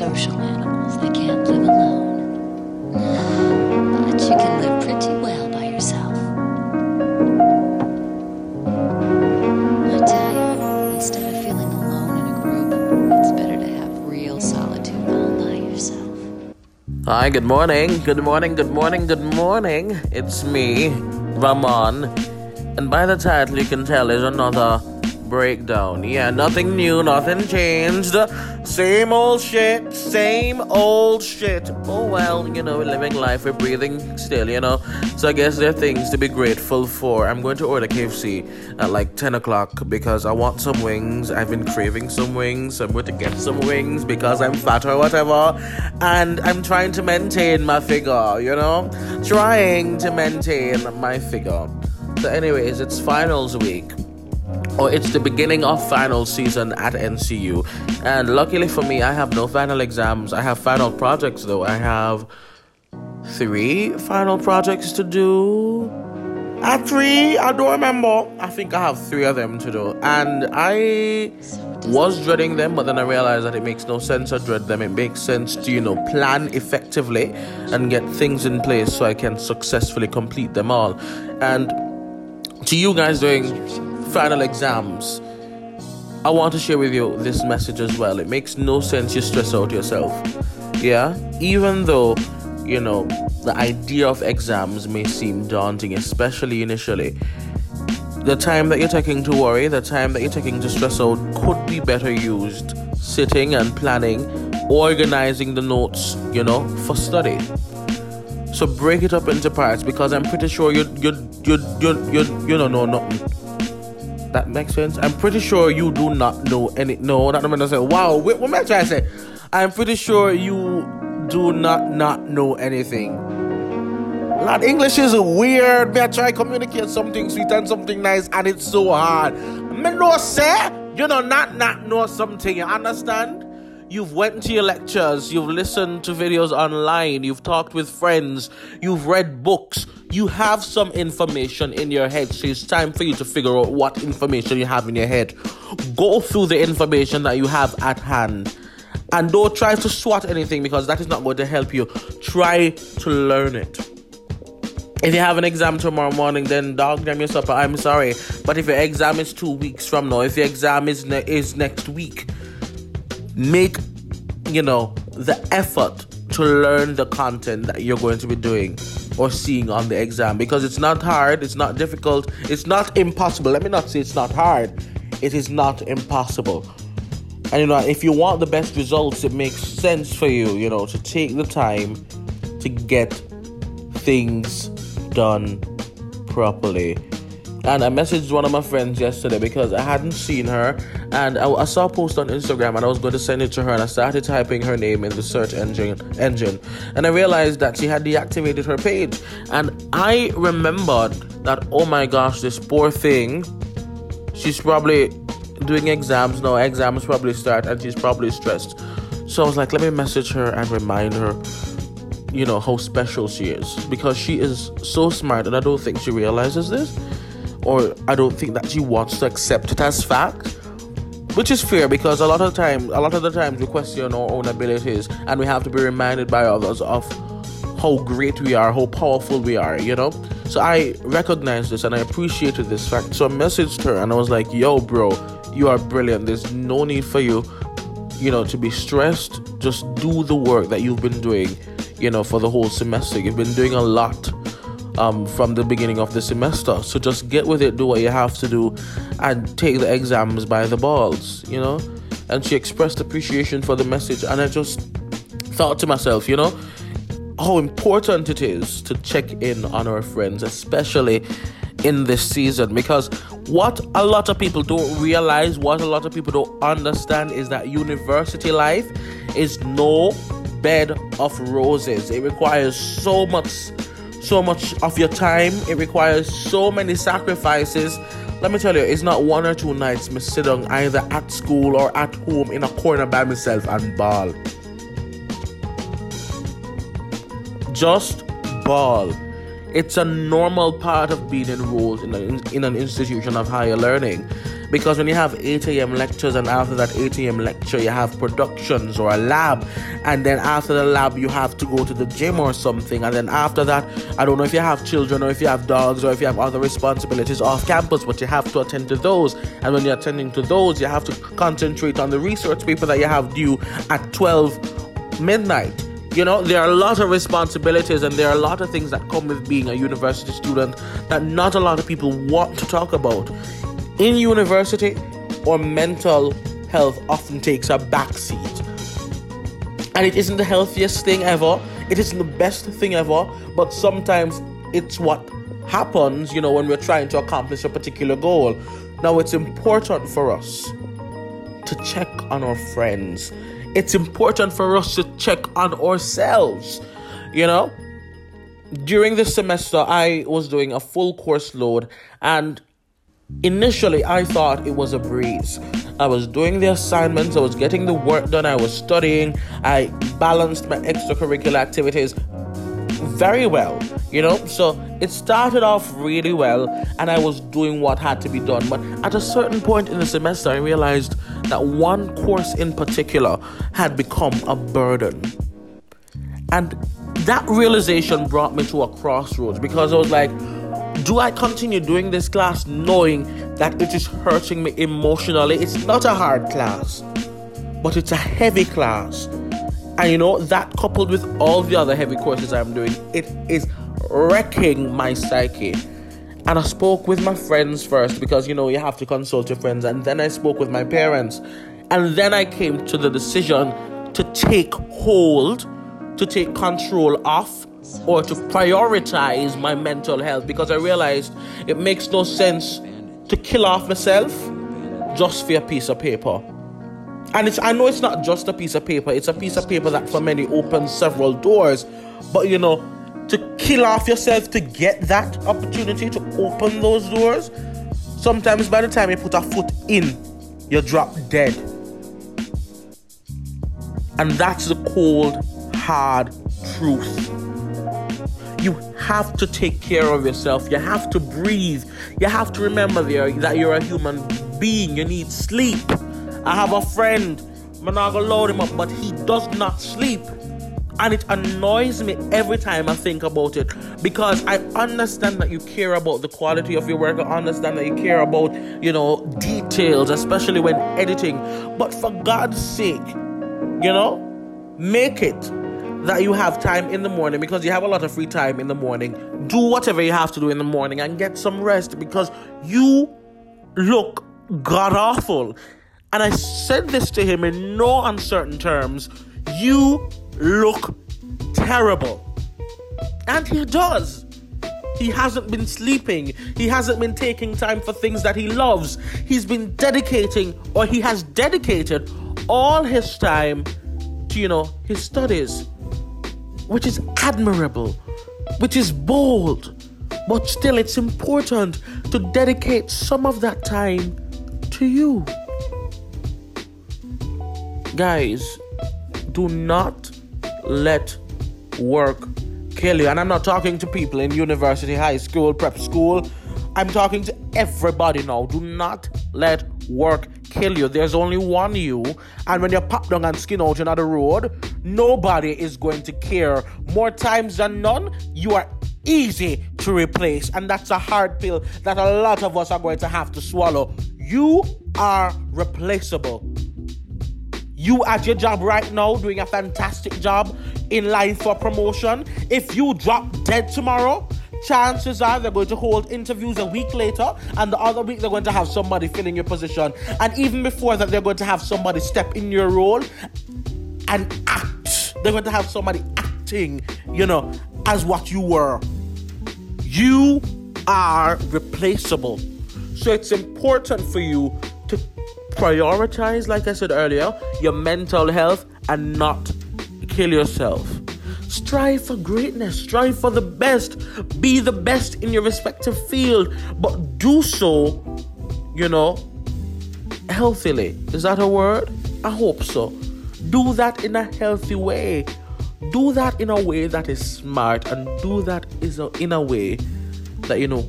social animals. They can't live alone. But you can live pretty well by yourself. I tell you, instead of feeling alone in a group, it's better to have real solitude all by yourself. Hi, good morning, good morning, good morning, good morning. It's me, Ramon. And by the title, you can tell there's another breakdown. Yeah, nothing new, nothing changed. Same old shit, same old shit. Oh well, you know, living life, we're breathing still, you know. So I guess there are things to be grateful for. I'm going to order KFC at like 10 o'clock because I want some wings. I've been craving some wings. So I'm going to get some wings because I'm fat or whatever. And I'm trying to maintain my figure, you know? Trying to maintain my figure. So, anyways, it's finals week or it's the beginning of final season at NCU. And luckily for me, I have no final exams. I have final projects though. I have three final projects to do. At three, I don't remember. I think I have three of them to do. And I was dreading them, but then I realized that it makes no sense to dread them. It makes sense to, you know, plan effectively and get things in place so I can successfully complete them all. And to you guys doing final exams, I want to share with you this message as well. It makes no sense you stress out yourself. Yeah? Even though, you know, the idea of exams may seem daunting, especially initially. The time that you're taking to worry, the time that you're taking to stress out could be better used sitting and planning, organizing the notes, you know, for study. So break it up into parts because I'm pretty sure you you you you you you don't know nothing. That makes sense. I'm pretty sure you do not know any. No, not I'm gonna say. Wow, what, what am I trying to say? I'm pretty sure you do not not know anything. Lad, English is weird. Me I try communicate something sweet and something nice, and it's so hard. Me no say you know not not know something. You understand? You've went to your lectures, you've listened to videos online, you've talked with friends, you've read books, you have some information in your head. So it's time for you to figure out what information you have in your head. Go through the information that you have at hand. And don't try to swat anything because that is not going to help you. Try to learn it. If you have an exam tomorrow morning, then dog damn your supper. I'm sorry, but if your exam is two weeks from now, if your exam is ne- is next week, make you know the effort to learn the content that you're going to be doing or seeing on the exam because it's not hard, it's not difficult, it's not impossible. Let me not say it's not hard, it is not impossible. And you know, if you want the best results, it makes sense for you, you know, to take the time to get things done properly. And I messaged one of my friends yesterday because I hadn't seen her, and I, I, saw a post on Instagram, and I was going to send it to her, and I started typing her name in the search engine, engine, and I realized that she had deactivated her page, and I remembered that oh my gosh, this poor thing, she's probably doing exams now. Exams probably start, and she's probably stressed. So I was like, let me message her and remind her you know how special she is. Because she is so smart and i don't think she realizes this or I don't think that she wants to accept it as fact. Which is fair because a lot of time a lot of the times we question our own abilities and we have to be reminded by others of how great we are, how powerful we are, you know? So I recognized this and I appreciated this fact. So I messaged her and I was like, yo bro, you are brilliant. There's no need for you, you know, to be stressed. Just do the work that you've been doing, you know, for the whole semester. You've been doing a lot um, from the beginning of the semester. So just get with it, do what you have to do, and take the exams by the balls, you know? And she expressed appreciation for the message, and I just thought to myself, you know, how important it is to check in on our friends, especially in this season because what a lot of people don't realize, what a lot of people don't understand is that university life is no bed of roses. It requires so much so much of your time. It requires so many sacrifices. Let me tell you, it's not one or two nights me sit either at school or at home in a corner by myself and ball. Just ball. It's a normal part of being enrolled in, in an institution of higher learning because when you have 8 a.m. lectures and after that 8 a.m. lecture you have productions or a lab and then after the lab you have to go to the gym or something and then after that I don't know if you have children or if you have dogs or if you have other responsibilities off campus but you have to attend to those and when you're attending to those you have to concentrate on the research paper that you have due at 12 midnight you know, there are a lot of responsibilities and there are a lot of things that come with being a university student that not a lot of people want to talk about. In university, or mental health often takes a backseat. And it isn't the healthiest thing ever, it isn't the best thing ever, but sometimes it's what happens, you know, when we're trying to accomplish a particular goal. Now, it's important for us to check on our friends it's important for us to check on ourselves. You know, during this semester, I was doing a full course load, and initially I thought it was a breeze. I was doing the assignments, I was getting the work done, I was studying, I balanced my extracurricular activities very well, you know. So it started off really well, and I was doing what had to be done. But at a certain point in the semester, I realized that one course in particular had become a burden. And that realization brought me to a crossroads because I was like, do I continue doing this class knowing that it is hurting me emotionally? It's not a hard class, but it's a heavy class. And you know, that coupled with all the other heavy courses I'm doing, it is wrecking my psyche. And I spoke with my friends first because you know you have to consult your friends, and then I spoke with my parents, and then I came to the decision to take hold, to take control of, or to prioritize my mental health because I realized it makes no sense to kill off myself just for a piece of paper. And it's I know it's not just a piece of paper, it's a piece of paper that for many opens several doors. But you know, to kill off yourself to get that opportunity to open those doors, sometimes by the time you put a foot in, you drop dead. And that's the cold, hard truth. You have to take care of yourself. You have to breathe. You have to remember that you're a human being. You need sleep. I have a friend, I'm gonna load him up, but he does not sleep. And it annoys me every time I think about it because I understand that you care about the quality of your work. I understand that you care about, you know, details, especially when editing. But for God's sake, you know, make it that you have time in the morning because you have a lot of free time in the morning. Do whatever you have to do in the morning and get some rest because you look god awful. And I said this to him in no uncertain terms You look terrible. And he does. He hasn't been sleeping. He hasn't been taking time for things that he loves. He's been dedicating, or he has dedicated all his time to, you know, his studies, which is admirable, which is bold. But still, it's important to dedicate some of that time to you. Guys, do not let work kill you. And I'm not talking to people in university, high school, prep school. I'm talking to everybody now. Do not let work kill you. There's only one you. And when you're popped down and skin out on the road, nobody is going to care. More times than none, you are easy to replace. And that's a hard pill that a lot of us are going to have to swallow. You are replaceable. You at your job right now doing a fantastic job in line for promotion. If you drop dead tomorrow, chances are they're going to hold interviews a week later, and the other week they're going to have somebody filling your position. And even before that, they're going to have somebody step in your role and act. They're going to have somebody acting, you know, as what you were. You are replaceable. So it's important for you to prioritize, like I said earlier, your mental health and not kill yourself. Strive for greatness, strive for the best, be the best in your respective field, but do so, you know, healthily. Is that a word? I hope so. Do that in a healthy way. Do that in a way that is smart and do that is in a way that you know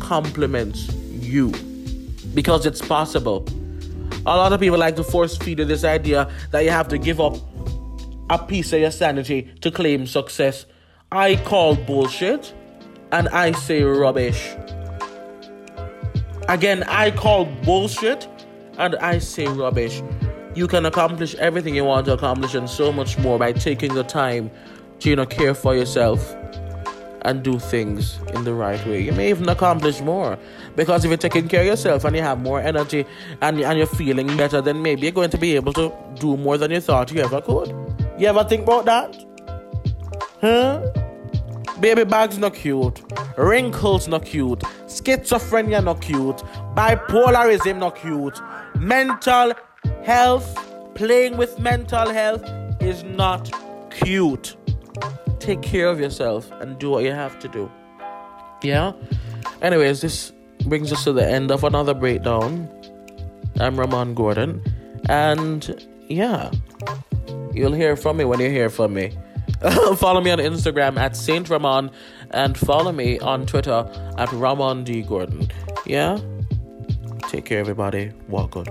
complements you. because it's possible. A lot of people like to force feed you this idea that you have to give up a piece of your sanity to claim success. I call bullshit and I say rubbish. Again, I call bullshit and I say rubbish. You can accomplish everything you want to accomplish and so much more by taking the time to you know care for yourself and do things in the right way. You may even accomplish more because if you're taking care of yourself and you have more energy and, and you're feeling better, then maybe you're going to be able to do more than you thought you ever could. You ever think about that? Huh? Baby bags not cute. Wrinkles not cute. Schizophrenia not cute. Bipolarism not cute. Mental health, playing with mental health is not cute. Take care of yourself and do what you have to do. Yeah? Anyways, this brings us to the end of another breakdown. I'm Ramon Gordon. And yeah, you'll hear from me when you hear from me. follow me on Instagram at Saint Ramon and follow me on Twitter at Ramon D Gordon. Yeah? Take care, everybody. Walk good.